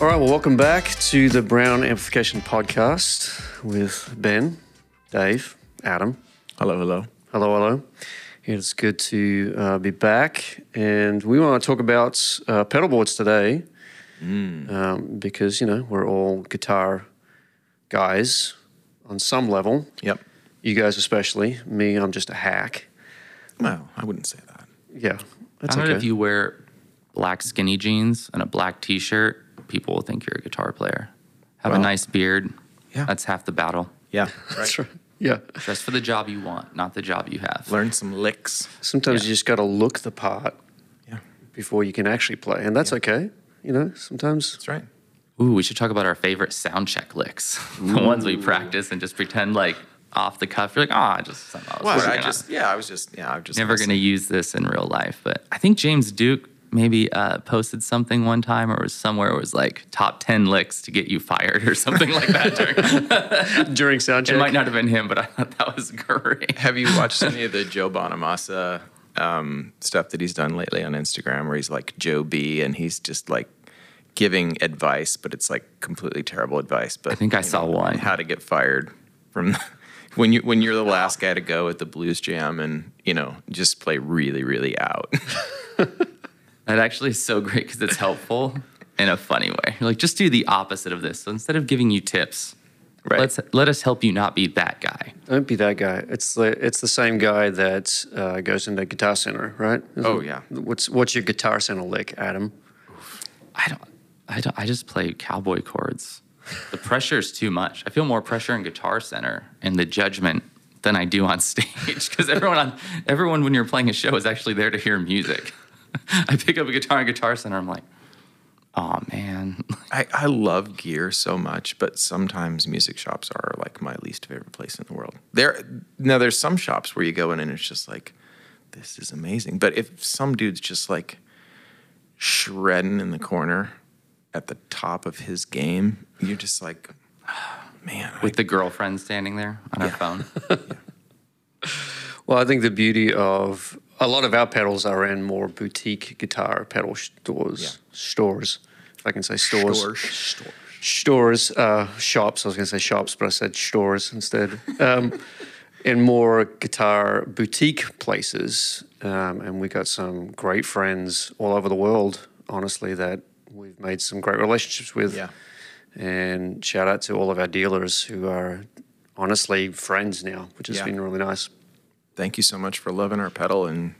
All right, well, welcome back to the Brown Amplification Podcast with Ben, Dave, Adam. Hello, hello. Hello, hello. It's good to uh, be back, and we want to talk about uh, pedal boards today um, because you know we're all guitar guys on some level. Yep. You guys, especially me, I'm just a hack. Well, I wouldn't say that. Yeah, that's I don't okay. if you wear black skinny jeans and a black t-shirt, people will think you're a guitar player. Have a nice beard. yeah. That's half the battle. Yeah. That's right. Yeah. Dress for the job you want, not the job you have. Learn some licks. Sometimes Yeah. you just got to look the part Yeah. before you can actually play, and that's okay. You know, sometimes That's right. Ooh, we should talk about our favorite sound check licks. the ones we practice and just pretend like off the cuff. You're like, oh, I just something I was working I on." just, yeah, I was just, yeah, I was just never going to use this in real life. But I think James Duke maybe uh, posted something one time or was somewhere it was like top 10 licks to get you fired or something like that. During, during sound check. it might not have been him, but I thought that was great. Have you watched any of the Joe Bonamassa um, stuff that he's done lately on Instagram where he's like Joe B and he's just like giving advice, but it's like completely terrible advice. But I think I saw know, one. How to get fired from when you when you're the last guy to go at the blues jam and you know just play really really out. That actually is so great because it's helpful in a funny way. You're like, just do the opposite of this. So instead of giving you tips, Right. let's let us help you not be that guy. Don't be that guy. It's the it's the same guy that uh, goes into Guitar Center, right? Oh, yeah. What's what's your Guitar Center lick, Adam? I don't, I don't, I just play cowboy chords. The pressure is too much. I feel more pressure in Guitar Center and the judgment than I do on stage because everyone on everyone when you're playing a show is actually there to hear music. I pick up a guitar in Guitar Center. I'm like, oh man, I, I love gear so much, but sometimes music shops are like my least favorite place in the world. There now there's some shops where you go in and it's just like, this is amazing. But if some dude's just like shredding in the corner at the top of his game, you're just like, oh, man, I- with the girlfriend standing there on her Yeah. phone. Well, I think the beauty of a lot of our pedals are in more boutique guitar pedal stores. Yeah. Stores, if I can say stores. Stores. Stores. Stores, uh, shops. I was going to say shops, but I said stores instead. Um, in more guitar boutique places, um, and we got some great friends all over the world. Honestly, that we've made some great relationships with. Yeah. And shout out to all of our dealers who are honestly friends now, which has Yeah. been really nice. Thank you so much for loving our pedal and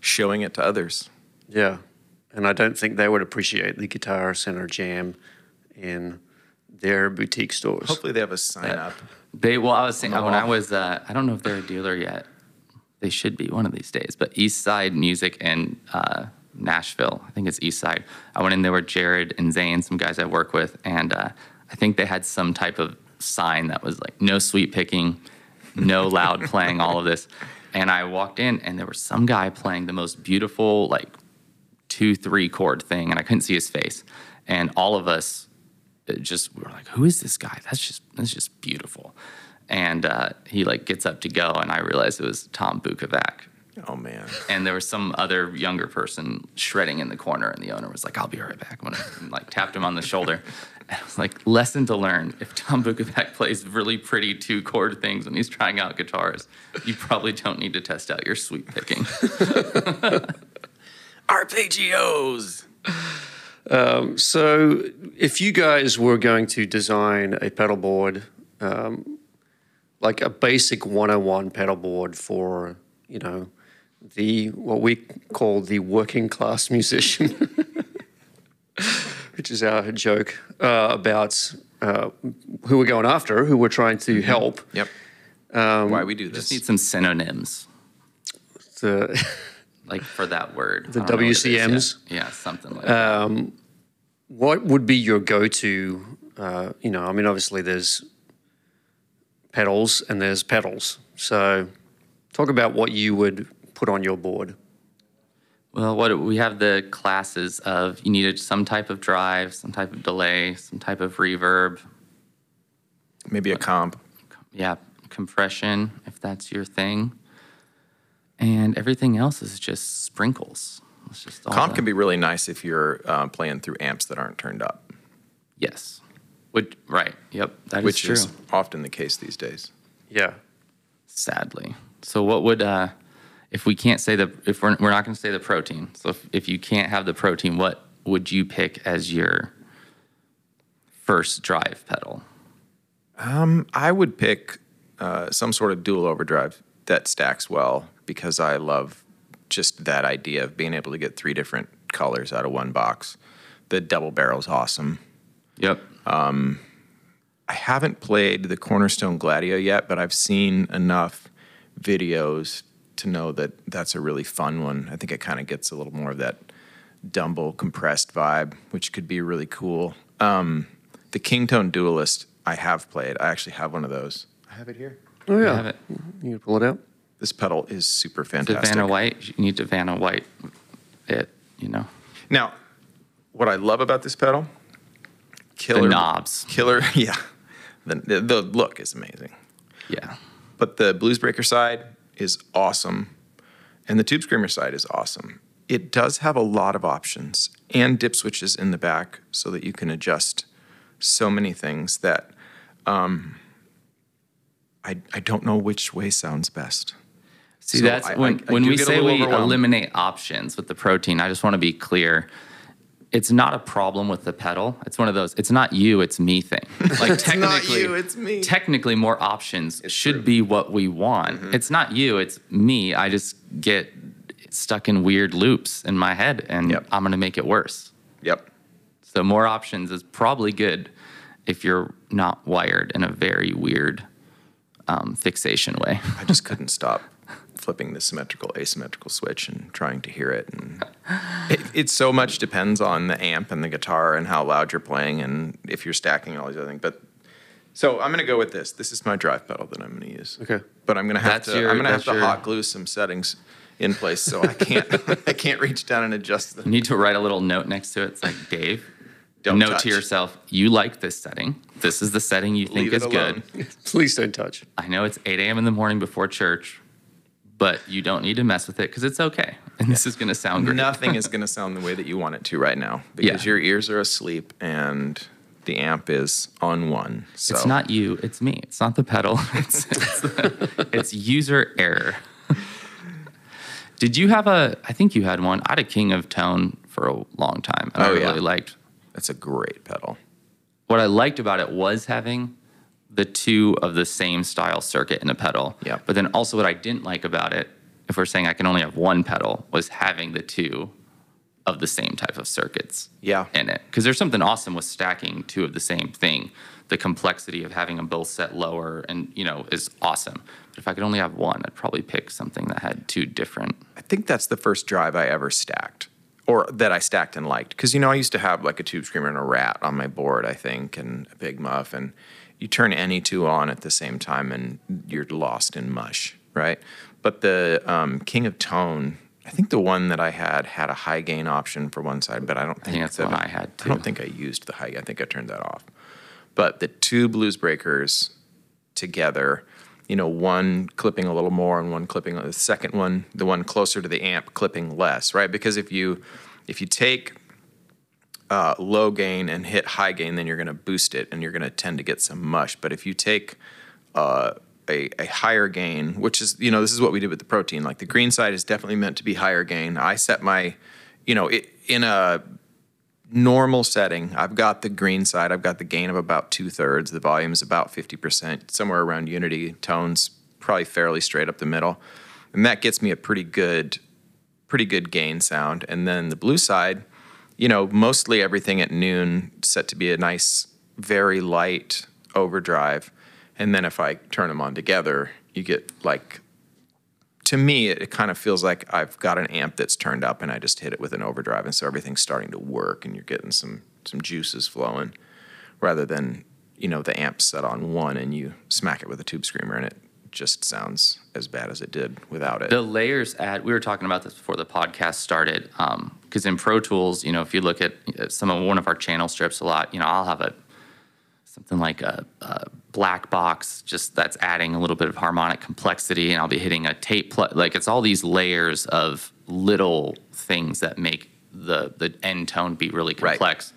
showing it to others. Yeah. And I don't think they would appreciate the Guitar Center Jam in their boutique stores. Hopefully they have a sign up. They well, I was saying On when I was uh, I don't know if they're a dealer yet. They should be one of these days. But East Side Music and uh, Nashville, I think it's East Side. I went in there with Jared and Zane, some guys I work with, and uh, I think they had some type of sign that was like no sweep picking, no loud playing, all of this. And I walked in, and there was some guy playing the most beautiful like two three chord thing, and I couldn't see his face. And all of us just we were like, who is this guy? That's just that's just beautiful. And uh, he like gets up to go, and I realized it was Tom Bukovac. Oh man. And there was some other younger person shredding in the corner, and the owner was like, "I'll be right back." When I and, like tapped him on the shoulder, and I was like, "Lesson to learn: If Tom Bukovac plays really pretty two chord things when he's trying out guitars, you probably don't need to test out your sweep picking." Arpeggios. So, if you guys were going to design a pedal board, um, like a basic 101 pedal board for, you know, the what we call the working class musician, which is our joke uh, about uh, who we're going after, who we're trying to help. Yep. Why we do this? Just need some synonyms The, like for that word. The I don't know what it is yet. WCMs? Yeah, something like that. what would be your go-to? Uh, you know, I mean, obviously there's pedals and there's pedals. So, talk about what you would put on your board. Well, what we have the classes of you needed some type of drive, some type of delay, some type of reverb, Maybe a comp. yeah, compression if that's your thing, and everything else is just sprinkles. It's just all Comp the- can be really nice if you're uh, playing through amps that aren't turned up, yes, would right. Yep, that is which true. is often the case these days. Yeah. sadly. So what would uh, if we can't say the if we're we're not going to say the protein. So if, if you can't have the protein, what would you pick as your first drive pedal? um, I would pick uh, some sort of dual overdrive that stacks well because I love just that idea of being able to get three different colors out of one box. The double barrel's awesome. Yep. um, I haven't played the Cornerstone Gladio yet, but I've seen enough videos to know that that's a really fun one. I think it kind of gets a little more of that Dumble compressed vibe, which could be really cool. Um, the Kingtone Duelist, I have played. I actually have one of those. I have it here. Oh yeah. I have it. You can pull it out. This pedal is super To fantastic. Vanna White, you need to Vanna White it. You know Now, what I love about this pedal, killer the knobs. killer, yeah, the, the the look is amazing. Yeah. But the Blues Breaker side is awesome, and the Tube Screamer side is awesome. It does have a lot of options and dip switches in the back, so that you can adjust so many things that um, I I don't know which way sounds best. See, So that's I- when I- I when we say we eliminate options with the protein. I just want to be clear. It's not a problem with the pedal. It's one of those. It's not you. It's me thing. Like not technically, you, it's me. Technically, more options should true. be what we want. Mm-hmm. It's not you. It's me. I just get stuck in weird loops in my head, and Yep. I'm gonna make it worse. Yep. So more options is probably good if you're not wired in a very weird um, fixation way. I just couldn't stop flipping the symmetrical asymmetrical switch and trying to hear it and it, it so much depends on the amp and the guitar and how loud you're playing and if you're stacking all these other things but so i'm going to go with this this is my drive pedal that i'm going to use Okay. but i'm going to have That's to your- i'm going to have to your- hot glue some settings in place so i can't i can't reach down and adjust You them need to write a little note next to it. It's like, Dave, Don't note touch. to yourself, you like this setting. This is the setting you think Leave it is good. alone. Please don't touch. I know it's 8 a.m. in the morning before church, but you don't need to mess with it because it's okay. And this is going to sound great. nothing is going to sound the way that you want it to right now because Yeah. your ears are asleep and the amp is on one so It's not you, it's me. It's not the pedal. It's, it's, the- it's user error. Did you have a, I think you had one. I had a King of Tone for a long time. And oh, I Oh, yeah. really liked that's a great pedal what I liked about it was having the two of the same style circuit in a pedal. Yeah. But then also what I didn't like about it, if we're saying I can only have one pedal, was having the two of the same type of circuits Yeah. in it. Because there's something awesome with stacking two of the same thing. The complexity of having them both set lower and you know is awesome. But if I could only have one, I'd probably pick something that had two different. I think that's the first drive I ever stacked, or that I stacked and liked. Because you know, I used to have like a tube screamer and a rat on my board, I think, and a big muff, and you turn any two on at the same time, and you're lost in mush, right? But the um, King of Tone, I think the one that I had had a high gain option for one side, but I don't think, think that's that one I had, I don't think I used the high. I think I turned that off. But the two blues breakers together, you know, one clipping a little more and one clipping the second one, the one closer to the amp clipping less, right? Because if you if you take uh, low gain and hit high gain, then you're going to boost it and you're going to tend to get some mush. But if you take uh, a, a higher gain, which is, you know, this is what we did with the protein. Like the green side is definitely meant to be higher gain. I set my, you know, it, in a normal setting, I've got the green side, I've got the gain of about two thirds. The volume is about 50%, somewhere around unity. Tones probably fairly straight up the middle. And that gets me a pretty good, pretty good gain sound. And then the blue side, you know, mostly everything at noon set to be a nice, very light overdrive. And then if I turn them on together, you get like, to me, it, it kind of feels like I've got an amp that's turned up and I just hit it with an overdrive. And so everything's starting to work and you're getting some, some juices flowing rather than, you know, the amp set on one and you smack it with a tube screamer and it just sounds as bad as it did without it. The layers add, we were talking about this before the podcast started. Because in Pro Tools, you know, if you look at uh, some of one of our channel strips a lot, you know, I'll have a something like a, a black box, just that's adding a little bit of harmonic complexity, and I'll be hitting a tape. Pl- like it's all these layers of little things that make the the end tone be really Right. complex.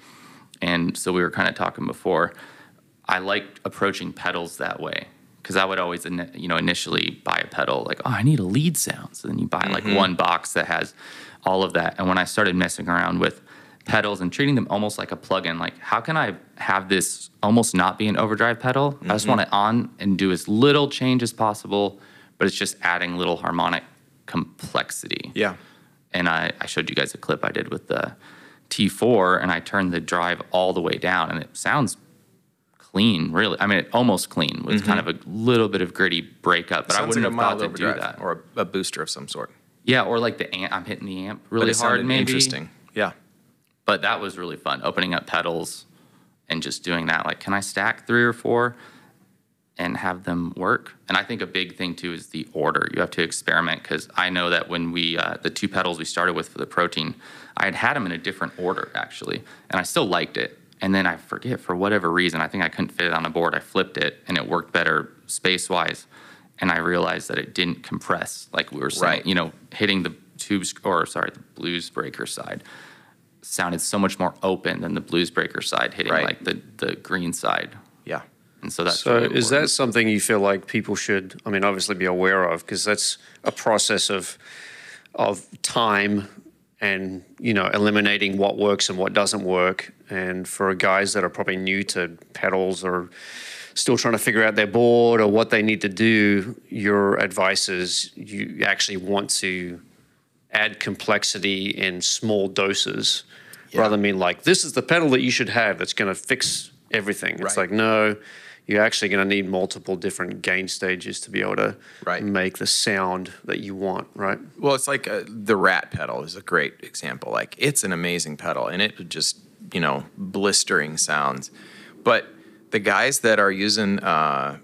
And so we were kind of talking before. I like approaching pedals that way because I would always, you know, initially buy a pedal like, oh, I need a lead sound. So then you buy like mm-hmm. one box that has all of that. And when I started messing around with pedals and treating them almost like a plugin, like how can I have this almost not be an overdrive pedal? I just mm-hmm. want it on and do as little change as possible, but it's just adding little harmonic complexity Yeah. and I, I showed you guys a clip I did with the T4, and I turned the drive all the way down, and it sounds clean, really. I mean, it almost clean with kind of a little bit of gritty breakup, but I Mm-hmm. Wouldn't like have thought to do that. or a, a booster of some sort. yeah, or like the amp, I'm hitting the amp really hard, maybe. interesting. Yeah. But that was really fun, opening up pedals and just doing that. Like, can I stack three or four and have them work? And I think a big thing too is the order. You have to experiment because I know that when we, uh, the two pedals we started with for the protein, I had had them in a different order actually, and I still liked it. And then I forget for whatever reason, I think I couldn't fit it on the board. I flipped it and it worked better space wise. And I realized that it didn't compress like we were saying, Right. you know, hitting the tubes or sorry, the blues breaker side sounded so much more open than the blues breaker side hitting Right. like the, the green side. Yeah. And so that's So really is that something you feel like people should, I mean, obviously be aware of because that's a process of of time and you know eliminating what works and what doesn't work. And for guys that are probably new to pedals or still trying to figure out their board or what they need to do, your advice is you actually want to add complexity in small doses Yeah. rather than mean like this is the pedal that you should have that's going to fix everything. It's Right. like no, you're actually going to need multiple different gain stages to be able to Right. make the sound that you want, right? Well, it's like uh, the Rat pedal is a great example. Like it's an amazing pedal, and it just you know blistering sounds. But the guys that are using uh,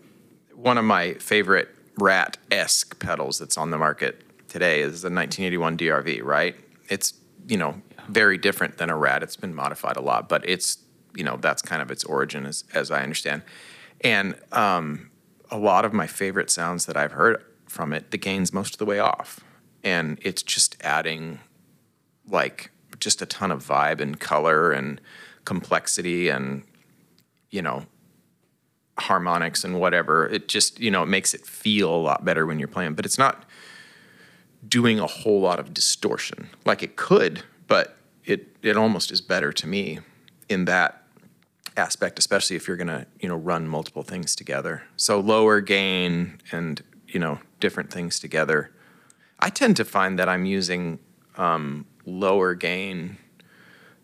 one of my favorite Rat esque pedals that's on the market today is the 1981 DRV. Right? It's you know very different than a Rat. It's been modified a lot, but it's you know that's kind of its origin as as I understand. And um, a lot of my favorite sounds that I've heard from it, the gain's most of the way off. And it's just adding like just a ton of vibe and color and complexity and, you know, harmonics and whatever. It just, you know, it makes it feel a lot better when you're playing. But it's not doing a whole lot of distortion. Like it could, but it it almost is better to me in that aspect, especially if you're gonna, you know, run multiple things together. So lower gain and, you know, different things together. I tend to find that I'm using um, lower gain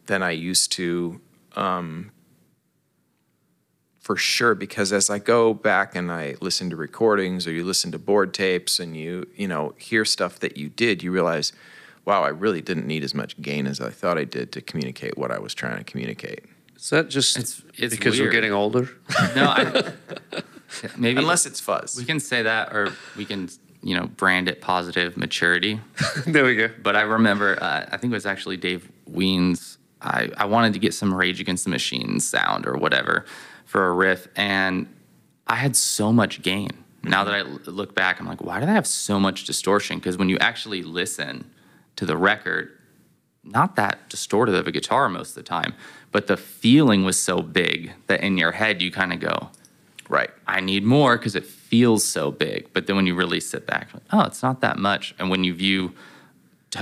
than I used to um, for sure because as I go back and I listen to recordings or you listen to board tapes and you you know hear stuff that you did, you realize, wow, I really didn't need as much gain as I thought I did to communicate what I was trying to communicate. Is that just It's- it's because weird. we're getting older? No, I, maybe Unless it's fuzz. we can say that, or we can, you know, brand it positive maturity. there we go. But I remember, uh, I think it was actually Dave Weens. I, I wanted to get some Rage Against the Machine sound or whatever for a riff, and I had so much gain. Now that I look back, I'm like, why did I have so much distortion? Because when you actually listen to the record, not that distorted of a guitar most of the time, but the feeling was so big that in your head you kind of go, right. I need more because it feels so big. But then when you really sit back, oh, it's not that much. And when you view,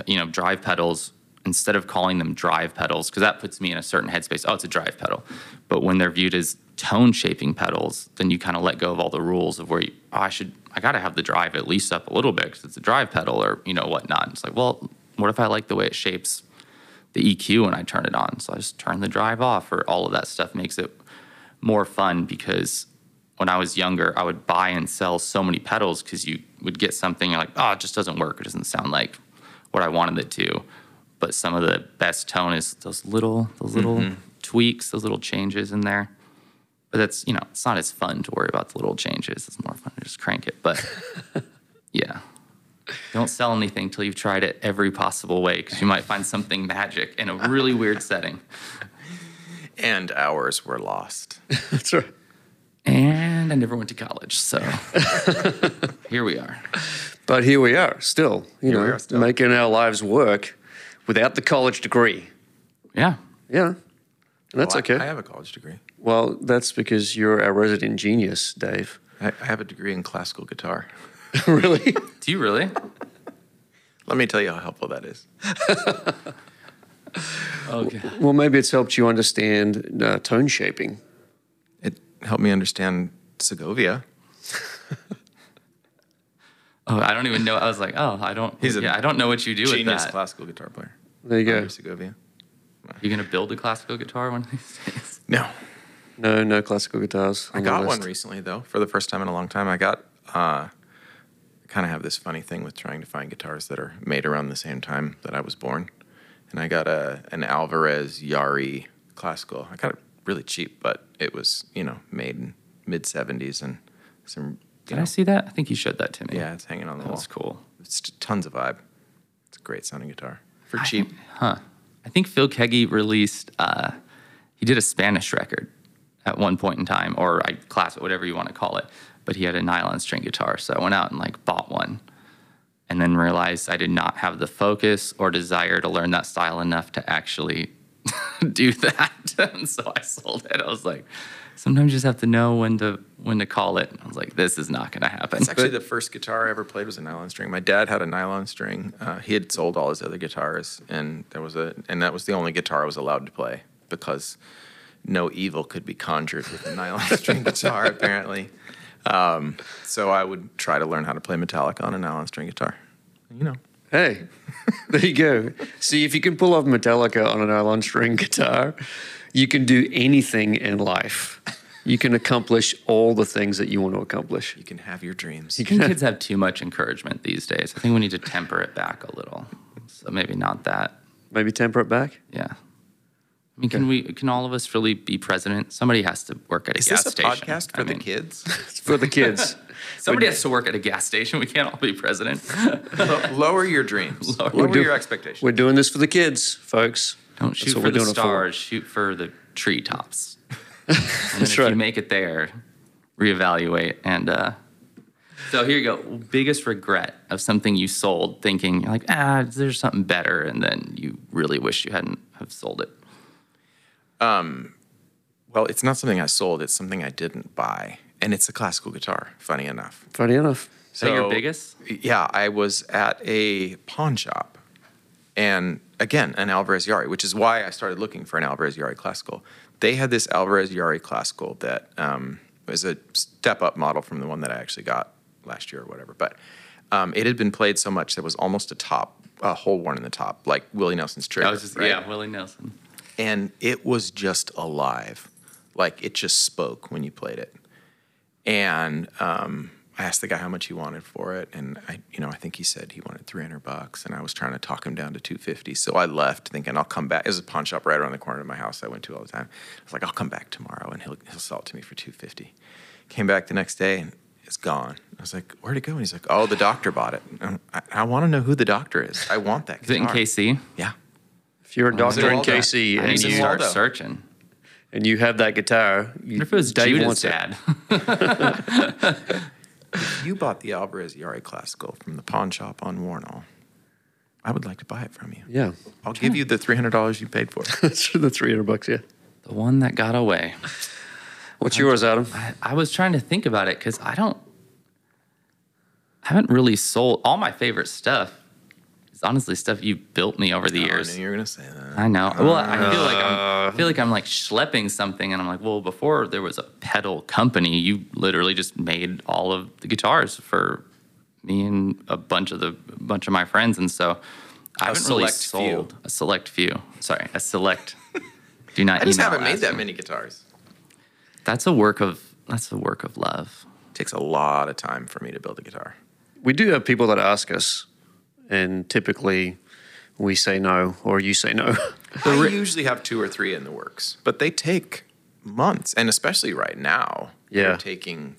you know, drive pedals instead of calling them drive pedals, because that puts me in a certain headspace. Oh, it's a drive pedal. But when they're viewed as tone shaping pedals, then you kind of let go of all the rules of where you, oh, I should, I got to have the drive at least up a little bit because it's a drive pedal or you know whatnot. It's like, well, what if I like the way it shapes the EQ when I turn it on? So I just turn the drive off, or all of that stuff makes it more fun because when I was younger, I would buy and sell so many pedals because you would get something you're like, oh, it just doesn't work. It doesn't sound like what I wanted it to. But some of the best tone is those little, those little mm-hmm. tweaks, those little changes in there. But that's, you know, it's not as fun to worry about the little changes. It's more fun to just crank it. But yeah. Don't sell anything till you've tried it every possible way because you might find something magic in a really weird setting. And hours were lost. That's right. And And I never went to college, so here we are. But here we are, still, you Here know, still. making our lives work without the college degree. Yeah. Yeah. And that's Well, I- okay. I have a college degree. well, that's because you're our resident genius, Dave. I, I have a degree in classical guitar. really? Do you really? Let me tell you how helpful that is. Okay. Well, maybe it's helped you understand uh, tone shaping. It helped me understand Segovia. Oh, I don't even know. I was like, oh, I don't. He's a yeah, I don't know what you do with Genius that. classical guitar player. There you go. Andre Segovia. You gonna build a classical guitar one of these days? No, No, no classical guitars. I got one recently though, for the first time in a long time. I got. Uh, kind of have this funny thing with trying to find guitars that are made around the same time that I was born, and I got a an Alvarez Yairi classical. I got it really cheap, but it was you know made in mid '70s and some. Did know, I see that? I think you showed that to me. Yeah, it's hanging on the that wall. was cool. It's tons of vibe. It's a great sounding guitar for cheap. think- huh? I think Phil Keaggy released. Uh, he did a Spanish record at one point in time, or I class it, whatever you want to call it. But he had a nylon string guitar, so I went out and like bought one, and then realized I did not have the focus or desire to learn that style enough to actually do that. and so I sold it. I was like, sometimes you just have to know when to when to call it. I was like, this is not going to happen. It's actually the first guitar I ever played was a nylon string. My dad had a nylon string. Uh, he had sold all his other guitars, and there was a and that was the only guitar I was allowed to play because no evil could be conjured with a nylon string guitar. Apparently, um, so I would try to learn how to play Metallica on a nylon string guitar. You know, Hey, there you go. See, if you can pull off Metallica on a nylon string guitar, you can do anything in life. You can accomplish all the things that you want to accomplish. you can have your dreams. I think kids have too much encouragement these days. I think we need to temper it back a little. So maybe not that. Maybe temper it back. Yeah. I mean, can we? Can all of us really be president? Somebody has to work at a Is gas this a station. podcast for I the mean, kids? For the kids. Somebody has to work at a gas station. We can't all be president. Lower your dreams. Lower- Lower, We're do- your expectations. We're doing this for the kids, folks. Don't shoot for the doing for. stars. Shoot for the treetops. and then if right. you make it there, reevaluate. And uh, so here you go. Biggest regret of something you sold, thinking you're like, ah, there's something better, and then you really wish you hadn't have sold it. Um, Well, it's not something I sold. It's something I didn't buy, and it's a classical guitar. Funny enough. Funny enough. So, that your biggest? Yeah, I was at a pawn shop, and again, an Alvarez Yairi, which is why I started looking for an Alvarez Yairi classical. They had this Alvarez Yairi classical that um, was a step up model from the one that I actually got last year or whatever. But um, it had been played so much that was almost a top, a hole worn in the top, like Willie Nelson's trigger. Just right? yeah, Willie Nelson. and it was just alive like it just spoke when you played it and um, i asked the guy how much he wanted for it and i you know i think he said he wanted 300 bucks and i was trying to talk him down to 250 so i left thinking i'll come back. There's a pawn shop right around the corner of my house i went to all the time. I was like i'll come back tomorrow and he'll, he'll sell it to me for 250 came back the next day and it's gone. I was like where'd it go? And he's like oh the doctor bought it. And i, I want to know who the doctor is. I want that Is it in guitar. KC? yeah. If you're a doctor in Waldo. KC I and to you, start Waldo. searching. and you have that guitar, you, What if it was Dave Judas' wants it. you bought the Alvarez Yairi Classical from the pawn shop on Wornall, I would like to buy it from you. Yeah, I'll give you the three hundred dollars you paid for it. that's for the 300 bucks, yeah. the one that got away. What's yours, Adam? I, I was trying to think about it because I don't, I haven't really sold all my favorite stuff. It's honestly stuff you built me over the Oh, I years. knew you were gonna say that. I know. Well, I feel like I'm, uh. I feel like I'm like schlepping something, and I'm like, well, before there was a pedal company, you literally just made all of the guitars for me and a bunch of the bunch of my friends, and so I haven't really select few. sold a select few. Sorry, a select. Do not. I just email haven't made us. that many guitars. That's a work of that's a work of love. It takes a lot of time for me to build a guitar. We do have people that ask us, and typically we say no, or you say no. I usually have two or three in the works, but they take months, and especially right now, Yeah. they're taking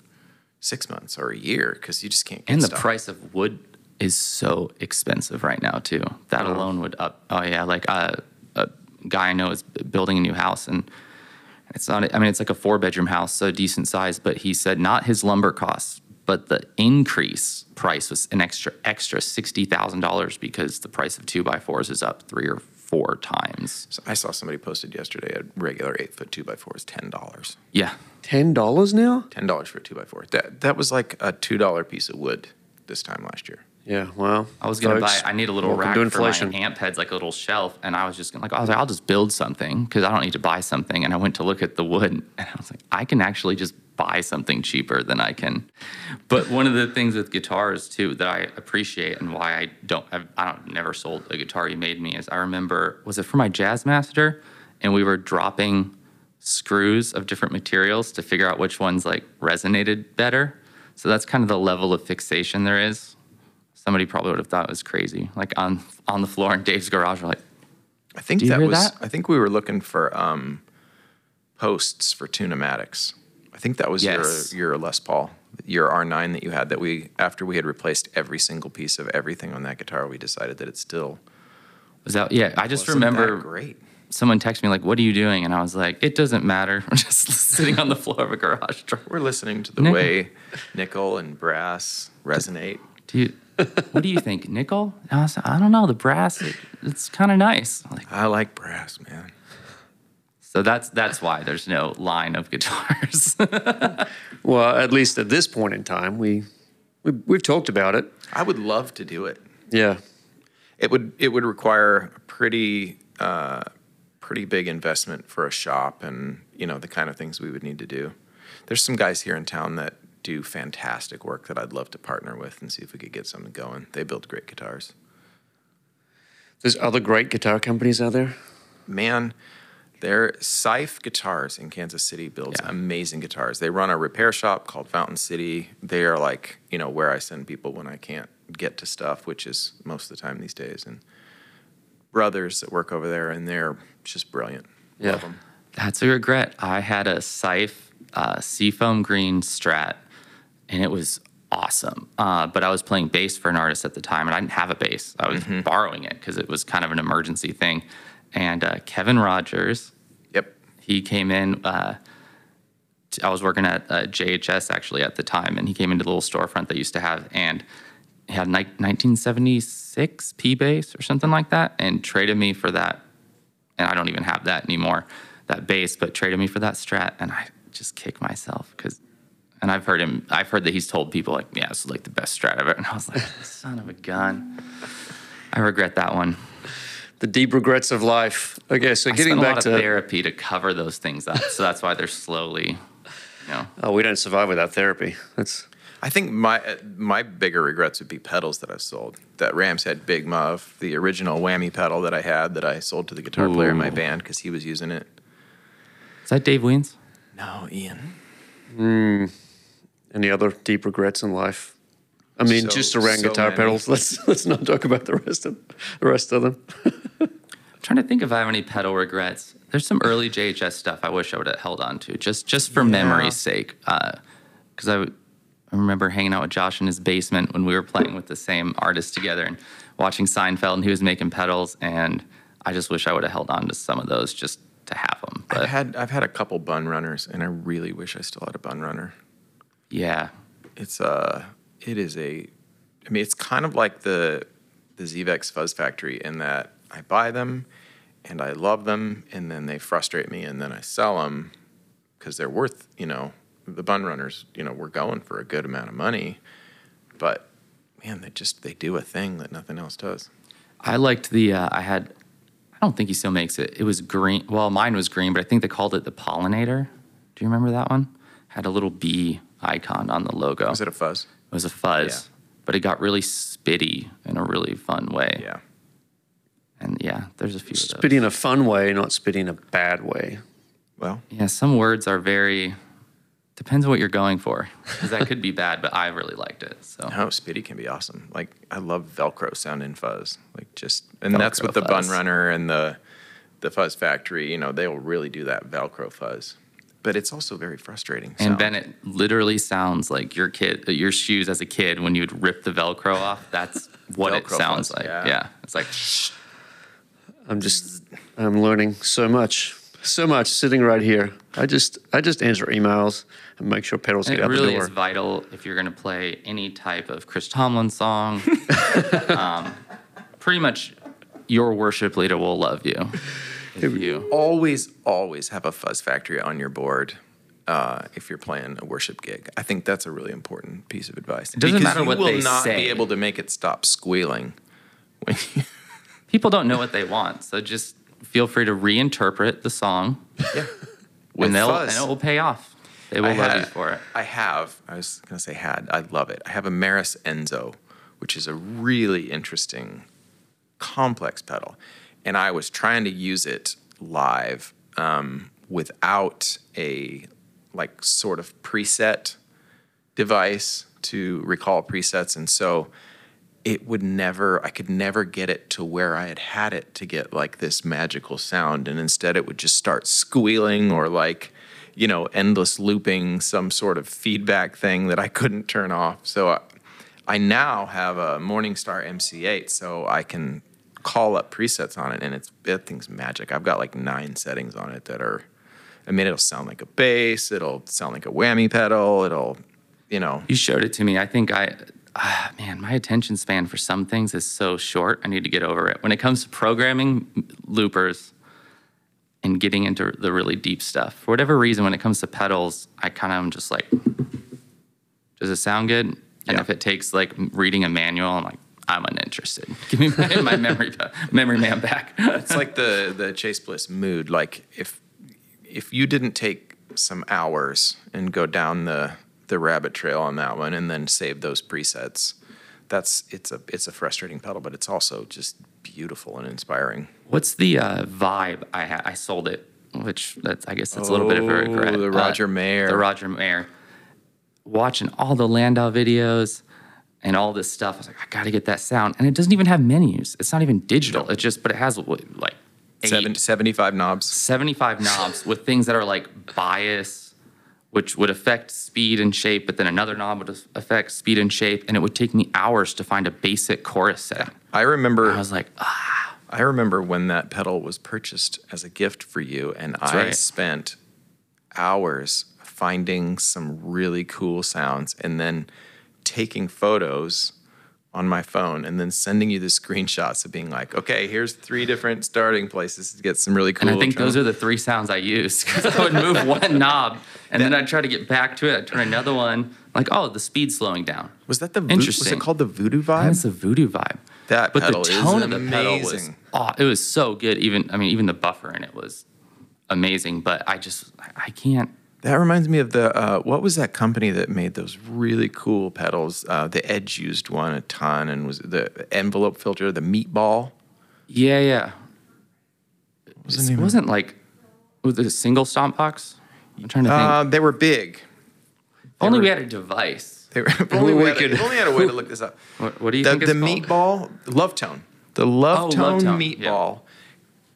six months or a year because you just can't. Get And the stuff. price of wood is so expensive right now too. That alone would up. Oh yeah, like uh, a guy I know is building a new house and It's not. I mean, it's like a four bedroom house, so decent size. But he said not his lumber costs, but the increase price was an extra extra sixty thousand dollars because the price of two by fours is up three or four times. So I saw somebody posted yesterday a regular eight foot two by four is ten dollars. Yeah, Ten dollars now? Ten dollars for a two by four. That that was like a two dollar piece of wood this time last year. Yeah. Well, I was gonna folks, buy. I need a little rack for my amp heads, like a little shelf, and I was just gonna like, I was like, I'll just build something because I don't need to buy something. And I went to look at the wood, and I was like, I can actually just buy something cheaper than I can. But one of the things with guitars too that I appreciate and why I don't, have, I don't never sold a guitar you made me is I remember was it for my jazz master, and we were dropping screws of different materials to figure out which ones like resonated better. So that's kind of the level of fixation there is somebody probably would have thought it was crazy. Like on on the floor in Dave's garage, we're like, I think Do you that hear was. that? I think we were looking for um, posts for Tune-o-matics. I think that was Yes. your your Les Paul, your R9 that you had. That we after we had replaced every single piece of everything on that guitar, we decided that it still was that? Yeah, I just remember great. someone texted me like, "What are you doing?" And I was like, "It doesn't matter. I'm just sitting on the floor of a garage door." We're listening to the Nickel. way nickel and brass resonate. Do you? What do you think, nickel? And I, was, I don't know. The brass, it, it's kind of nice. Like, I like brass, man. so that's that's why there's no line of guitars. Well, at least at this point in time, we, we we've talked about it. I would love to do it. Yeah. It would it would require a pretty uh, pretty big investment for a shop and you know the kind of things we would need to do. There's some guys here in town that do fantastic work that I'd love to partner with and see if we could get something going. They build great guitars. There's other great guitar companies out there. Man, their Sife Guitars in Kansas City builds Yeah. amazing guitars. They run a repair shop called Fountain City. They are like, you know, where I send people when I can't get to stuff, which is most of the time these days. And brothers that work over there, and they're just brilliant. Yeah. Love them. That's a regret. I had a Sife uh, Seafoam Green Strat, and it was awesome. Uh, but I was playing bass for an artist at the time, and I didn't have a bass. I was borrowing it because it was kind of an emergency thing. And uh, Kevin Rogers, Yep. he came in. Uh, t- I was working at uh, JHS actually at the time, and he came into the little storefront they used to have, and he had ni- 1976 P bass or something like that, and traded me for that. And I don't even have that anymore, that bass, but traded me for that Strat, and I just kick myself because. And I've heard him. I've heard that he's told people like, "Yeah, this is like the best Strat ever," and I was like, "Son of a gun." I regret that one. The deep regrets of life. Okay, so I getting spent a back lot to of therapy to cover those things up, so that's why they're slowly, you know. oh, we don't survive without therapy. That's I think my uh, my bigger regrets would be pedals that I've sold. That Ram's Head Big Muff, the original whammy pedal that I had that I sold to the guitar player in my band because he was using it. Is that Dave Weens? No, Ian. Any other deep regrets in life. I mean, So- just around so guitar many. pedals. Let's let's not talk about the rest of the rest of them. I'm trying to think if I have any pedal regrets. There's some early JHS stuff I wish I would have held on to, just just for Yeah. memory's sake. Uh, because I, w- I remember hanging out with Josh in his basement when we were playing with the same artist together and watching Seinfeld, and he was making pedals, and I just wish I would have held on to some of those just to have them. I've had I've had a couple bun runners, and I really wish I still had a bun runner. Yeah, It's uh it is a I mean it's kind of like the the Zvex Fuzz Factory in that I buy them and I love them and then they frustrate me and then I sell them because they're worth you know the bun runners you know we're going for a good amount of money but man they just they do a thing that nothing else does I liked the. Uh, I had. I don't think he still makes it. It was green. Well, mine was green, but I think they called it the pollinator. Do you remember that one? Had a little bee icon on the logo. was it a fuzz It was a fuzz, Yeah. but it got really spitty in a really fun way. yeah And yeah, there's a few of those. In a fun way, not spitty in a bad way. well Yeah, some words are very. Depends on what you're going for, because that could be bad. But I really liked it. So No, Spitty can be awesome. Like I love Velcro sound in Fuzz. Like just and that's Velcro with the Bun. Runner and the the Fuzz Factory. You know, they will really do that Velcro fuzz. But it's also very frustrating. And sound. it literally sounds like your kid, uh, your shoes as a kid when you'd rip the Velcro off. That's what it sounds fuzz, like. yeah. Yeah. it's like I'm just I'm learning so much, so much sitting right here. I just I just answer emails and make sure pedals And get it out really the door. is vital if you're going to play any type of Chris Tomlin song. um, pretty much, your worship leader will love you. You always, always have a fuzz factory on your board uh, if you're playing a worship gig. I think that's a really important piece of advice. It doesn't because matter you will not say. be able to make it stop squealing. When you, people don't know what they want, so just feel free to reinterpret the song, yeah, with and they'll fuzz. and it will pay off. They will I love had- you for it. I have. I was going to say had. I love it. I have a Meris Enzo, which is a really interesting, complex pedal, and I was trying to use it live um, without a like sort of preset device to recall presets, and so it would never. I could never get it to where I had had it to get like this magical sound, and instead it would just start squealing or like you know, endless looping, some sort of feedback thing that I couldn't turn off. So I, I now have a Morningstar MC8, so I can call up presets on it, and it's that thing's magic. I've got like nine settings on it that are. I mean, it'll sound like a bass. It'll sound like a whammy pedal. It'll, you know, You showed it to me. I think I, ah, man, my attention span for some things is so short. I need to get over it. When it comes to programming loopers and getting into the really deep stuff, for whatever reason, when it comes to pedals, I kind of am just like, does it sound good? And Yeah. if it takes like reading a manual, I'm like, I'm uninterested. Give me my, my memory memory man back. it's like the the Chase Bliss mood. Like if if you didn't take some hours and go down the the rabbit trail on that one and then save those presets, that's it's a it's a frustrating pedal, but it's also just beautiful and inspiring. What's the uh, vibe I had? I sold it, which that's I guess that's a little bit of a Oh, regret. the Roger Mayer. The Roger Mayer. Watching all the Landau videos and all this stuff, I was like, I got to get that sound, and it doesn't even have menus. It's not even digital. It just, but it has like eight, Seven, 75 knobs. 75 knobs with things that are like bias, which would affect speed and shape, but then another knob would affect speed and shape, and it would take me hours to find a basic chorus set. I remember I was like, ah, I remember when that pedal was purchased as a gift for you, and I right. spent hours finding some really cool sounds and then taking photos on my phone and then sending you the screenshots of being like, okay, here's three different starting places to get some really cool. And I think those are the three sounds I used because I would move one knob and then I'd try to get back to it. I'd turn another one, like, oh, the speed's slowing down. Was that the vo- was Interesting. it called the Voodoo Vibe? it's the voodoo vibe. That but pedal the tone of the pedal was amazing. oh, it was so good. Even I mean, even the buffer in it was amazing. But I just I can't. That reminds me of the uh, what was that company that made those really cool pedals? Uh, the Edge used one a ton, and was the envelope filter, the Meatball. Yeah, yeah. was It wasn't like was it a single stomp box? I'm trying to think. Uh, they were big. only were- we had a device. They were, if only we we, had, could- if only had a way to look this up. What, what do you The, think the meatball, love tone. The love Oh, tone Love Tone, meatball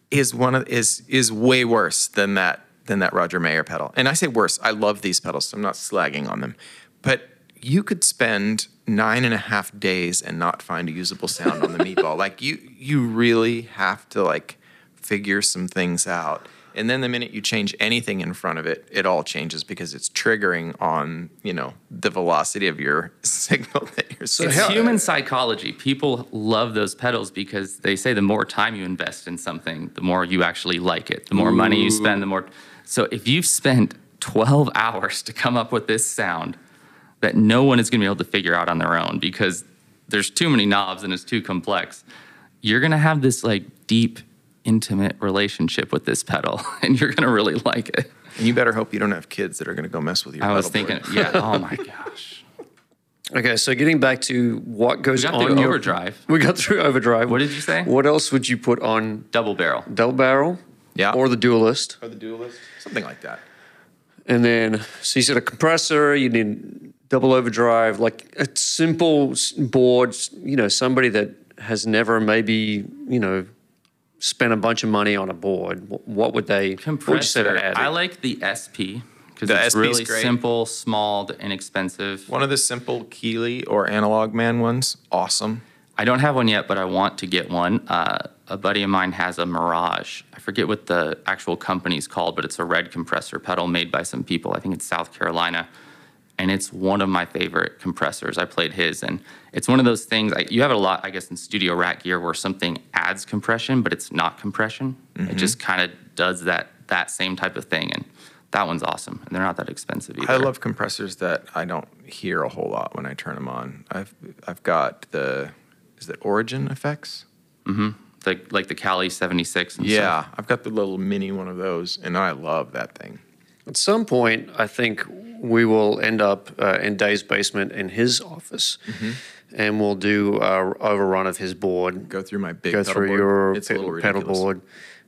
is one of is is way worse than that than that Roger Mayer pedal. And I say worse. I love these pedals, so I'm not slagging on them. But you could spend nine and a half days and not find a usable sound on the meatball. Like you you really have to like figure some things out. And then the minute you change anything in front of it, it all changes because it's triggering on, you know, the velocity of your signal that you're It's human psychology. People love those pedals because they say the more time you invest in something, the more you actually like it. The more money you spend, the more. So if you've spent 12 hours to come up with this sound that no one is going to be able to figure out on their own because there's too many knobs and it's too complex, you're going to have this like deep, intimate relationship with this pedal and you're going to really like it. And you better hope you don't have kids that are going to go mess with your I was pedal board. thinking, yeah, oh my gosh. Okay, so getting back to what goes got on through your overdrive. We got through overdrive. What did you say? What else would you put on Double barrel. double barrel? Yeah. Or the dualist? Or the dualist, something like that. And then, so you said a compressor, you need double overdrive, like a simple board, you know, somebody that has never maybe, you know, spent a bunch of money on a board. What would they, what would you say to compressor. add? I like the SP because it's SP's really great. simple, small, inexpensive. One of the simple Keeley or Analog Man ones, awesome. I don't have one yet, but I want to get one. Uh, a buddy of mine has a Mirage. I forget what the actual company's called, but it's a red compressor pedal made by some people. I think it's South Carolina. And it's one of my favorite compressors. I played his, and it's one of those things. I, you have it a lot, I guess, in studio rack gear where something adds compression, but it's not compression. It just kind of does that that same type of thing, and that one's awesome. And they're not that expensive either. I love compressors that I don't hear a whole lot when I turn them on. I've I've got the is it Origin effects? the, like the Cali 76. And Yeah, stuff. I've got the little mini one of those, and I love that thing. At some point, I think we will end up uh, in Dave's basement in his office, Mm-hmm. and we'll do a overrun of his board. Go through my big go pedal through board. your It's a little pedal board,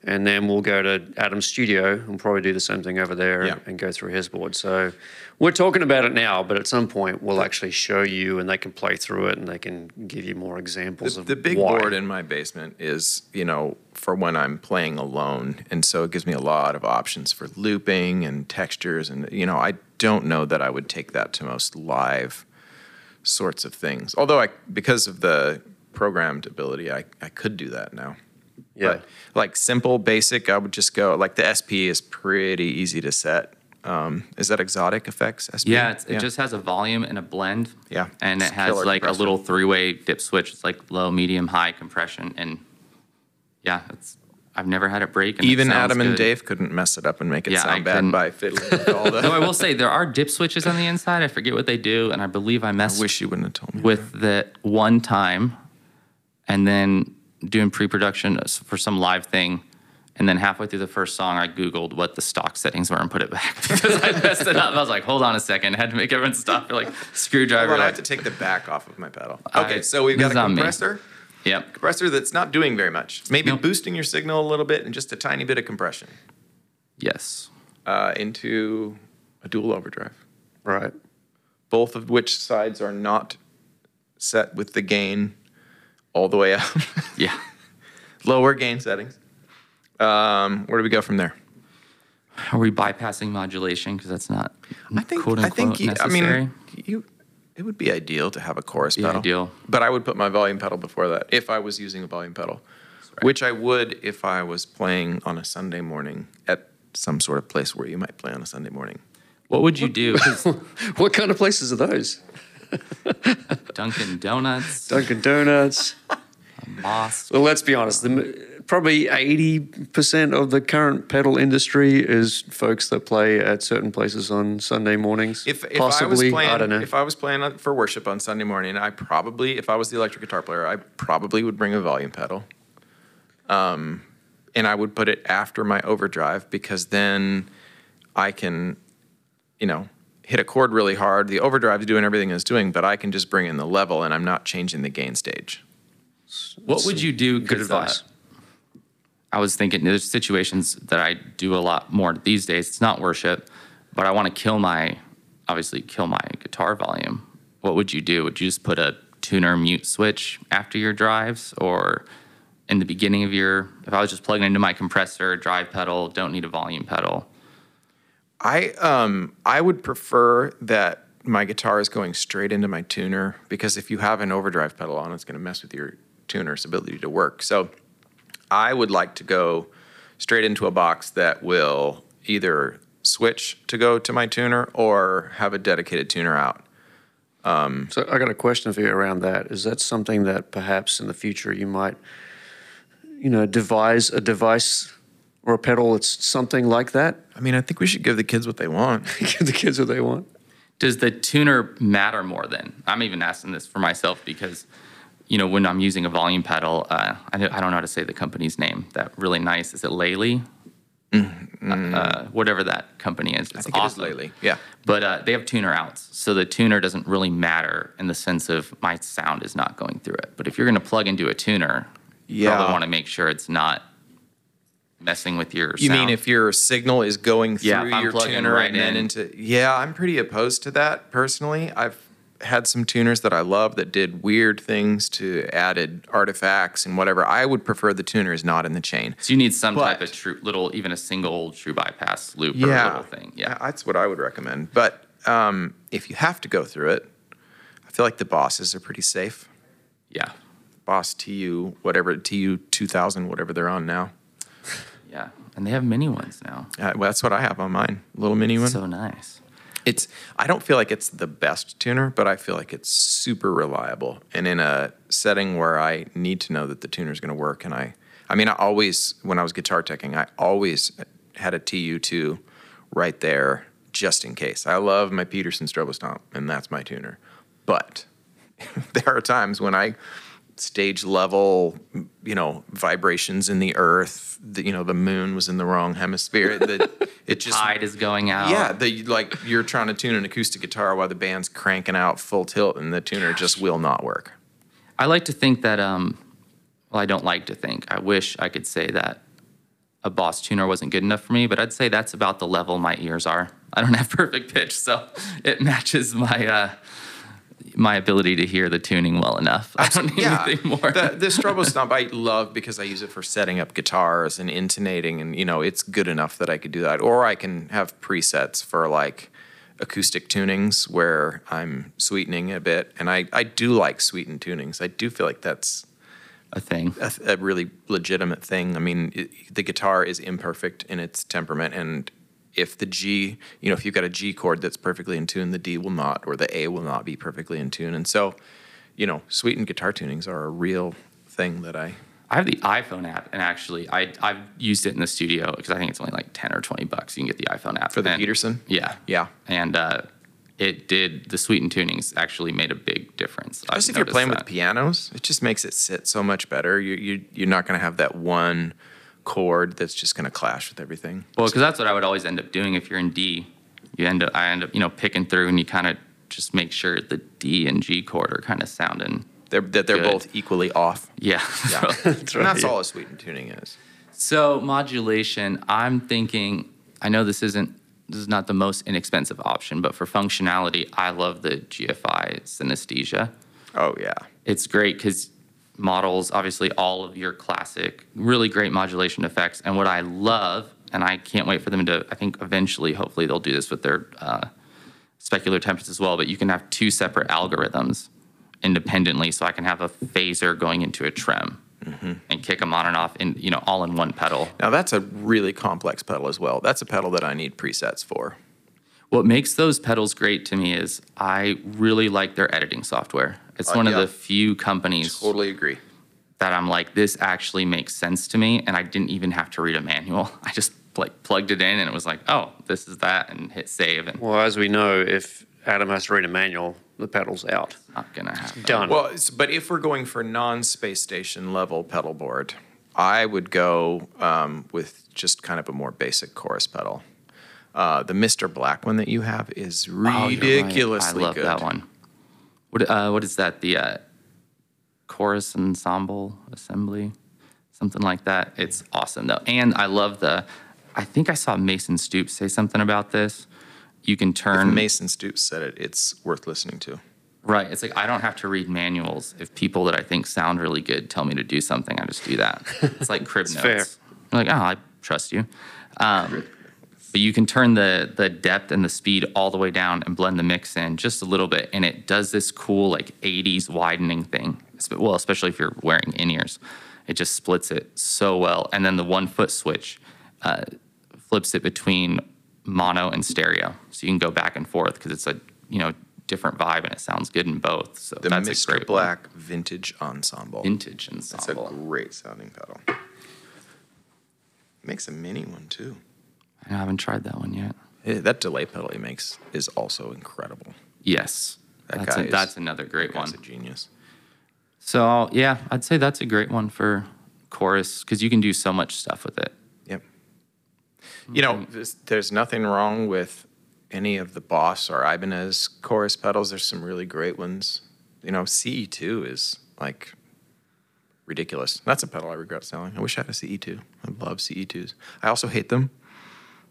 and then we'll go to Adam's studio and probably do the same thing over there Yeah. and go through his board. So we're talking about it now, but at some point we'll actually show you, and they can play through it, and they can give you more examples The, of the big why. board in my basement is, you know, for when I'm playing alone. And so it gives me a lot of options for looping and textures. And, you know, I don't know that I would take that to most live sorts of things. Although I, because of the programmed ability, I, I could do that now. Yeah. But like simple, basic, I would just go, like the SP is pretty easy to set. Um, is that Xotic effects? SP? Yeah, it's, it just has a volume and a blend. Yeah, And it's it has killer like a little three way dip switch. It's like low, medium, high compression. And yeah, it's I've never had it break. And Even sounds Adam and good. Dave couldn't mess it up and make it Yeah, I sound bad couldn't. by fiddling with all the. Though I will say there are dip switches on the inside. I forget what they do, and I believe I messed. I wish you wouldn't have told me. with that one time, and then doing pre-production for some live thing, and then halfway through the first song, I googled what the stock settings were and put it back because I messed it up. I was like, "Hold on a second. I had to make everyone stop. You're like screwdriver. Hold on, I like, have to take the back off of my pedal. I- Okay, so we've got a is on me. compressor. Yep. Compressor that's not doing very much. Maybe Nope. boosting your signal a little bit and just a tiny bit of compression Yes. uh, into a dual overdrive. right. Both of which sides are not set with the gain all the way up. Yeah. Lower gain settings. Um, where do we go from there? Are we bypassing modulation because that's not I think quote I think you, I mean you it would be ideal to have a chorus Be pedal. ideal. But I would put my volume pedal before that if I was using a volume pedal. Which I would if I was playing on a Sunday morning at some sort of place where you might play on a Sunday morning. what would you do? What kind of places are those? Dunkin' Donuts, Dunkin' Donuts. Moss. Well, let's be honest. The, probably 80% of the current pedal industry is folks that play at certain places on Sunday mornings. If, if Possibly, I was playing, don't know. if I was playing for worship on Sunday morning, I probably, if I was the electric guitar player, I probably would bring a volume pedal. Um, and I would put it after my overdrive because then I can, you know, hit a chord really hard. The overdrive is doing everything it's doing, but I can just bring in the level and I'm not changing the gain stage. What would you do? Good advice. I was thinking there's situations that I do a lot more these days. It's not worship, but I want to kill my, obviously kill my guitar volume. What would you do? Would you just put a tuner mute switch after your drives or in the beginning of your, if I was just plugging into my compressor, drive pedal, don't need a volume pedal. I um I would prefer that my guitar is going straight into my tuner because if you have an overdrive pedal on, it's going to mess with your tuner's ability to work. So I would like to go straight into a box that will either switch to go to my tuner or have a dedicated tuner out. So I got a question for you around that. Is that something that perhaps in the future you might, you know, devise a device or a pedal that's something like that? I mean, I think we should give the kids what they want. Give the kids what they want. Does the tuner matter more then? I'm even asking this for myself because, you know, when I'm using a volume pedal, uh, I, don't, know how to say the company's name. That really nice. Is it Lehle? Uh, uh, whatever that company is. It's I think awesome. it is lately. Yeah. But uh, they have tuner outs. So the tuner doesn't really matter in the sense of my sound is not going through it. But if you're going to plug into a tuner, you Yeah. probably want to make sure it's not messing with your You sound. mean if your signal is going through Yeah, your tuner right and then in. into? Yeah, I'm pretty opposed to that personally. I've had some tuners that I love that did weird things to added artifacts and whatever. I would prefer the tuner is not in the chain. So you need some type of true little, even a single true bypass loop or a Yeah, little thing. Yeah. that's what I would recommend. But um, if you have to go through it, I feel like the bosses are pretty safe. Yeah. Boss TU, whatever TU 2000, whatever they're on now. Yeah, and they have mini ones now. Uh, well, that's what I have on mine, little mini one. So nice. It's I don't feel like it's the best tuner, but I feel like it's super reliable. And in a setting where I need to know that the tuner is going to work, and I, I mean, I always when I was guitar teching, I always had a TU2 right there just in case. I love my Peterson strobo Strobostomp, and that's my tuner. But there are times when I stage level, you know, vibrations in the earth. The, you know, the moon was in the wrong hemisphere. The, it just Tide is going out. yeah, the like you're trying to tune an acoustic guitar while the band's cranking out full tilt, and the tuner just will not work. I like to think that, um, well, I don't like to think. I wish I could say that a Boss tuner wasn't good enough for me, but I'd say that's about the level my ears are. I don't have perfect pitch, so it matches my uh, my ability to hear the tuning well enough. I don't need anything more. the, the Strobo Stomp I love because I use it for setting up guitars and intonating, and you know it's good enough that I could do that. Or I can have presets for like acoustic tunings where I'm sweetening a bit, and I I do like sweetened tunings. I do feel like that's a thing. a, a really legitimate thing. I mean, it, the guitar is imperfect in its temperament, and if the G, you know, if you've got a G chord that's perfectly in tune, the D will not, or the A will not be perfectly in tune. And so, you know, sweetened guitar tunings are a real thing that I. I have the iPhone app, and actually, I I've used it in the studio because I think it's only like ten or twenty bucks. You can get the iPhone app For the And- Peterson? Yeah, Yeah. and uh, it did the sweetened tunings actually made a big difference. Especially if you're playing that. with pianos, it just makes it sit so much better. You, you, you're not going to have that one chord that's just going to clash with everything. Well, because that's what I would always end up doing if you're in D. You end up, I end up, you know, picking through, and you kind of just make sure the D and G chord are kind of sounding. They're, that they're Good. both equally off. Yeah. Yeah. That's And that's all a sweetened tuning is. so modulation, I'm thinking. I know this isn't this is not the most inexpensive option, but for functionality, I love the GFI synesthesia. Oh, yeah. It's great because models obviously all of your classic, really great modulation effects. And what I love, and I can't wait for them to, I think eventually, hopefully, they'll do this with their uh, Specular Tempest as well. But you can have two separate algorithms independently, so I can have a phaser going into a trem and kick them on and off, in you know, all in one pedal. Now that's a really complex pedal as well. That's a pedal that I need presets for. What makes those pedals great to me is I really like their editing software. It's Uh, one yeah. of the few companies Totally agree. that I'm like, this actually makes sense to me, and I didn't even have to read a manual. I just like plugged it in, and it was like, oh, this is that, and hit save, and Well, as we know, if Adam has to read a manual, the pedal's out. not gonna happen. Done. Well, it's- but if we're going for non-space station level pedal board, I would go um, with just kind of a more basic chorus pedal. Uh, the Mr. Black one that you have is Oh, you're right. ridiculously I love good. that one. What uh, what is that? The uh, chorus ensemble assembly, something like that. It's awesome though, and I love the. I think I saw Mason Stoops say something about this. You can If turn Mason Stoops said it, it's worth listening to. Right. It's like I don't have to read manuals. If people that I think sound really good tell me to do something, I just do that. It's like crib notes. fair. I'm like, oh, I trust you. Um, but you can turn the the depth and the speed all the way down and blend the mix in just a little bit, and it does this cool like '80s widening thing. Well, especially if you're wearing in ears, it just splits it so well. And then the one foot switch uh, flips it between mono and stereo, so you can go back and forth because it's a you know different vibe and it sounds good in both. So The that's a Mr. great one. Black Vintage Ensemble. vintage ensemble. It's a great sounding pedal. Makes a mini one too. I haven't tried that one yet. Eh, That delay pedal he makes is also incredible. Yes, That that's a, is- that's another great Guy's one. a genius. So yeah, I'd say that's a great one for chorus because you can do so much stuff with it. Yep. You know, there's, there's nothing wrong with any of the Boss or Ibanez chorus pedals. There's some really great ones. You know, CE2 is like ridiculous. That's a pedal I regret selling. I wish I had a CE2. I love CE2s. I also hate them.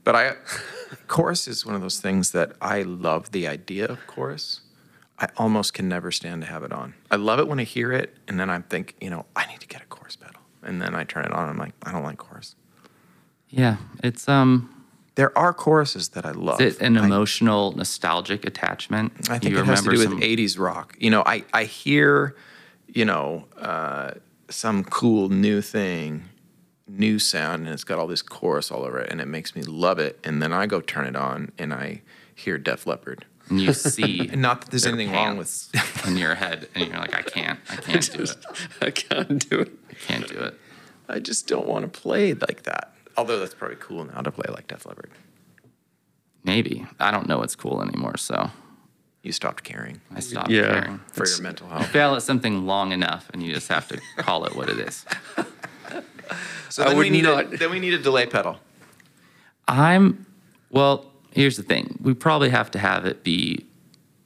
But I chorus is one of those things that I love the idea of chorus. I almost can never stand to have it on. I love it when I hear it, and then I think, you know, I need to get a chorus pedal. And then I turn it on, and I'm like, I don't like chorus. Yeah, it's um, There are choruses that I love. is it an I- emotional, nostalgic attachment? I, think you it has to remember do with some- 80s rock. You know, I, I hear you know, uh, some cool new thing, new sound, and it's got all this chorus all over it, and it makes me love it. And then I go turn it on, and I hear Def Leppard. And you see And not that there's their anything wrong with. in your head, and you're like, I can't, I can't do it, I can't do it. I can't do it. I just don't want to play like that. Although that's probably cool now to play like Def Leppard. Maybe I don't know what's cool anymore, so You stopped caring I stopped Yeah. caring. for It's- your mental health. Fail at something long enough, and you just have to call it what it is. So I then we would need a, then we need a delay pedal. I'm well. Here's the thing: we probably have to have it be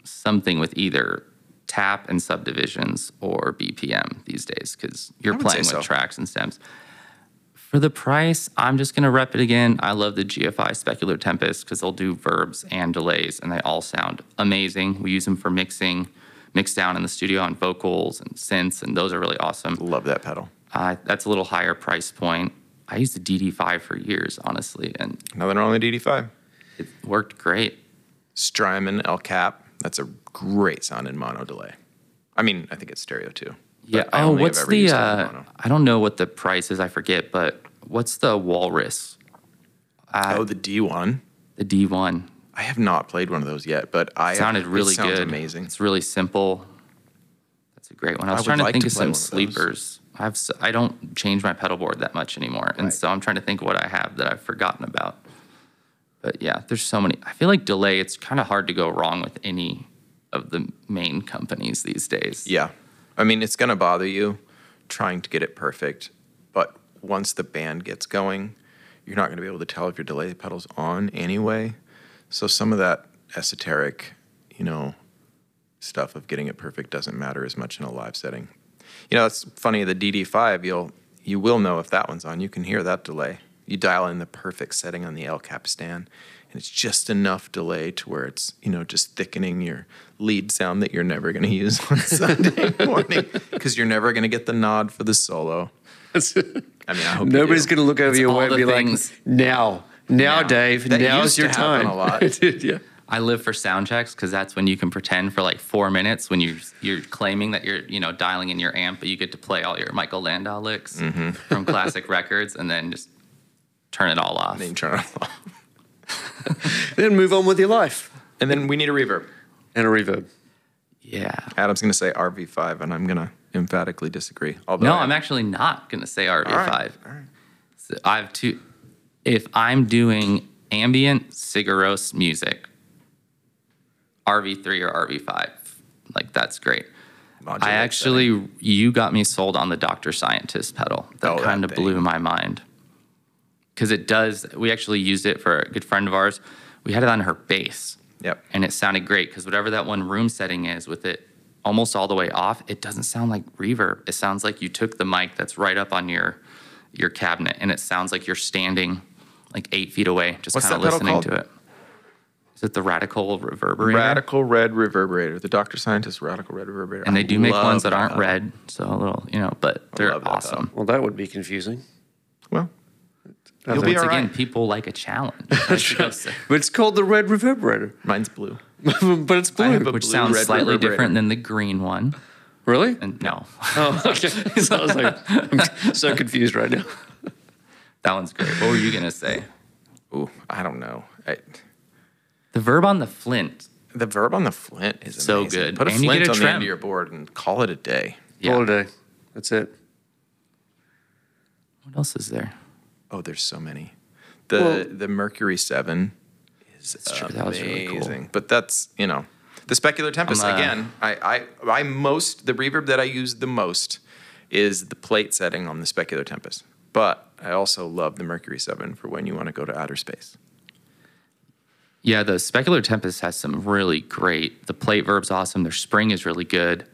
something with either tap and subdivisions or BPM these days, because you're I would say playing so. with tracks and stems. For the price, I'm just gonna rep it again. I love the GFI Specular Tempest because they'll do verbs and delays, and they all sound amazing. We use them for mixing, mix down in the studio on vocals and synths, and those are really awesome. Love that pedal. Uh, that's a little higher price point. I used the DD5 for years, honestly, and Nothing wrong with DD5. it worked great. Strymon El Cap. That's a great sound in mono delay. I mean, I think it's stereo too. Yeah. I Oh, what's the? it Uh. I don't know what the price is. I forget. But what's the Walrus? Uh, oh, the D1. the D1 I have not played one of those yet, but I sounded it really sounds good. amazing. It's really simple. That's a great one. I I was would trying to like think to of some of sleepers. I have. s- I don't change my pedal board that much anymore, and Right. so I'm trying to think what I have that I've forgotten about. But yeah, there's so many. I feel like delay. It's kind of hard to go wrong with any of the main companies these days. Yeah. I mean, it's going to bother you trying to get it perfect, but once the band gets going, you're not going to be able to tell if your delay pedal's on anyway. So some of that esoteric, you know, stuff of getting it perfect doesn't matter as much in a live setting. You know, it's funny the DD5, you'll you will know if that one's on. You can hear that delay. You dial in the perfect setting on the El Capistan, and it's just enough delay to where it's you know just thickening your lead sound that you're never going to use on Sunday morning because you're never going to get the nod for the solo. I mean, I hope Nobody's going to look over It's your all way and be things- like, now, now, Now. Dave, That now's used your to time. a lot. It did, yeah. I live for sound checks because that's when you can pretend for like four minutes when you're you're claiming that you're you know dialing in your amp, but you get to play all your Michael Landau licks Mm-hmm. from classic records, and then just turn it all off. Then turn it off. Then move on with your life. And then we need a reverb. And a reverb. Yeah. Adam's going to say RV5, and I'm going to emphatically disagree. Although No, I- I'm actually not gonna say RV5. All right, all right. So I have two. If I'm doing ambient Sigur Rós music, RV3 or RV5, like that's great. Modulate I actually, you got me sold on the Doctor Scientist pedal. That Oh, kind of blew my mind. Because it does, we actually used it for a good friend of ours. We had it on her bass. Yep. And it sounded great because whatever that one room setting is with it almost all the way off, it doesn't sound like reverb. It sounds like you took the mic that's right up on your your cabinet and it sounds like you're standing like eight feet away, just kind of listening to it. Is it the Radical Reverberator? Radical Red Reverberator, the Dr. Scientist Radical Red Reverberator. And they I do make ones that aren't pedal. red, so a little, you know, but they're love that awesome. Well, that would be confusing. Well, I You'll think- be Once all again, right. people like a challenge. That's but it's called the red reverberator. mine's blue. but it's blue. have a which blue sounds red slightly different than the green one. really? And no, Oh, okay. so I was like, I'm so confused right now. that one's great. What were you gonna say? Ooh, I don't know. I, The verb on the flint. the verb on the flint is So amazing. good. Put a And you get flint a on the end trem. of your board and call it a day. Yeah. All day. That's it. What else is there? Oh, there's so many. The Well- the Mercury Seven is That's true. That was really cool. But that's you know the Specular Tempest I'm, uh, again. I, I I most the reverb that I use the most is the plate setting on the Specular Tempest. But I also love the Mercury Seven for when you want to go to outer space. Yeah, the Specular Tempest has some really great. The plate verb's awesome. Their spring is really good,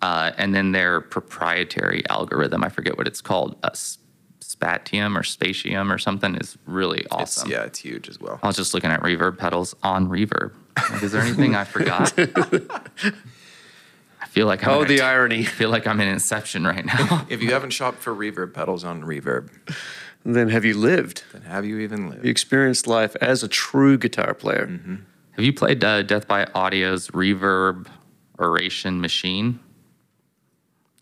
uh, and then their proprietary algorithm. I forget what it's called. Uh, Spatium or Spatium or something is really It's, awesome. yeah, it's huge as well. I was just looking at reverb pedals on reverb. Like, is there anything I forgot? I feel like I'm Oh, the a- irony. I feel like I'm in Inception right now. If you haven't shopped for reverb pedals on reverb, Then have you lived? then have you even lived? You experienced life as a true guitar player. Have you played uh, Death by Audio's Reverb Oration Machine?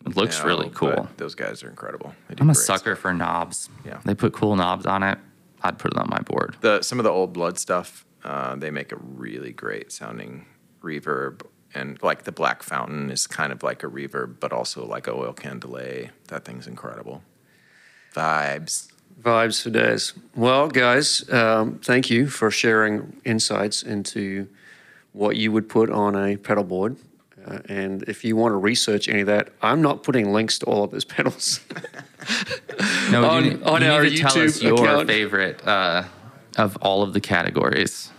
It looks now, really cool. Those guys are incredible. They do I'm a sucker stuff. for knobs. Yeah. They put cool knobs on it. I'd put it on my board. The some of the old blood stuff, uh, they make a really great sounding reverb, and like the Black Fountain is kind of like a reverb, but also like a oil can delay. That thing's incredible. Vibes. Vibes for days. Well, guys, um, thank you for sharing insights into what you would put on a pedal board. Uh, and if you want to research any of that, I'm not putting links to all of those pedals. No, On- you, need- on you our need to tell us your account. favorite uh, of all of the categories.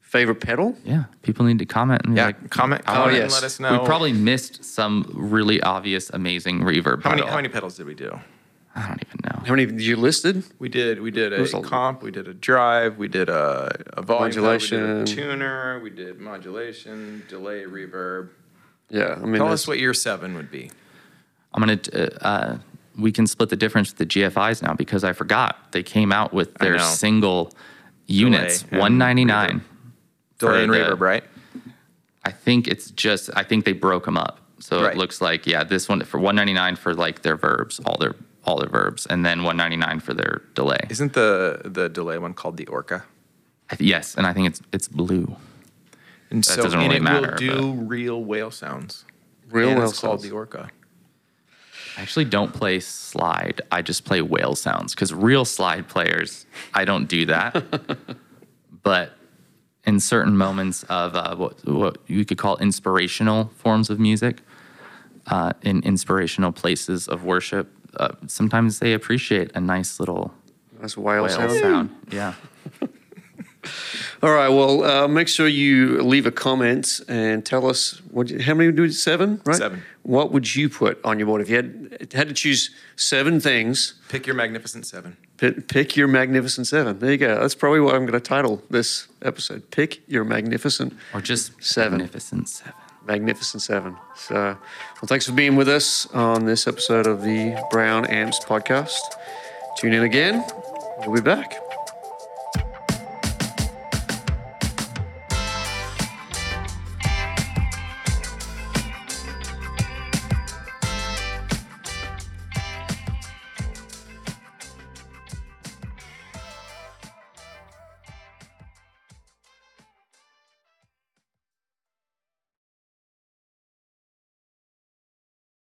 Favorite pedal? Yeah, people need to comment and Yeah, like, comment, comment wanna- yes. and let us know. We probably missed some really obvious, amazing reverb. how many how many pedals did we do? I don't even know. How many did you listed? We did we did a a- comp, we did a drive, we did a, a volume, pedal, we Modulation. did a tuner, we did modulation, delay, reverb. Yeah, I mean, Tell us what your seven would be. I'm gonna. Uh, uh, we can split the difference with the GFIs now because I forgot they came out with their know. single units, and 199. Delay and the- reverb, right? I think it's just. I think they broke them up, so Right. it looks like yeah, this one for 199 for like their verbs, all their all their verbs, and then 199 for their delay. Isn't the the delay one called the Orca? I th- yes, and I think it's it's blue. And That so doesn't and really it matter, will do real whale sounds. Real and whale it's called the Orca. I actually don't play slide. I just play whale sounds because real slide players, I don't do that. but in certain moments of uh, what, what you could call inspirational forms of music, uh, in inspirational places of worship, uh, sometimes they appreciate a nice little that's whale, whale sound. sound. Yeah. All right. Well, uh, make sure you leave a comment and tell us what. you- How many do you seven? Right. Seven. What would you put on your board if you had had to choose seven things? Pick your magnificent seven. Pick, pick your magnificent seven. There you go. That's probably what I'm going to title this episode. Pick your magnificent, Or just Seven. magnificent seven. Magnificent seven. So, well, thanks for being with us on this episode of the Brown Amps podcast. Tune in again. We'll be back.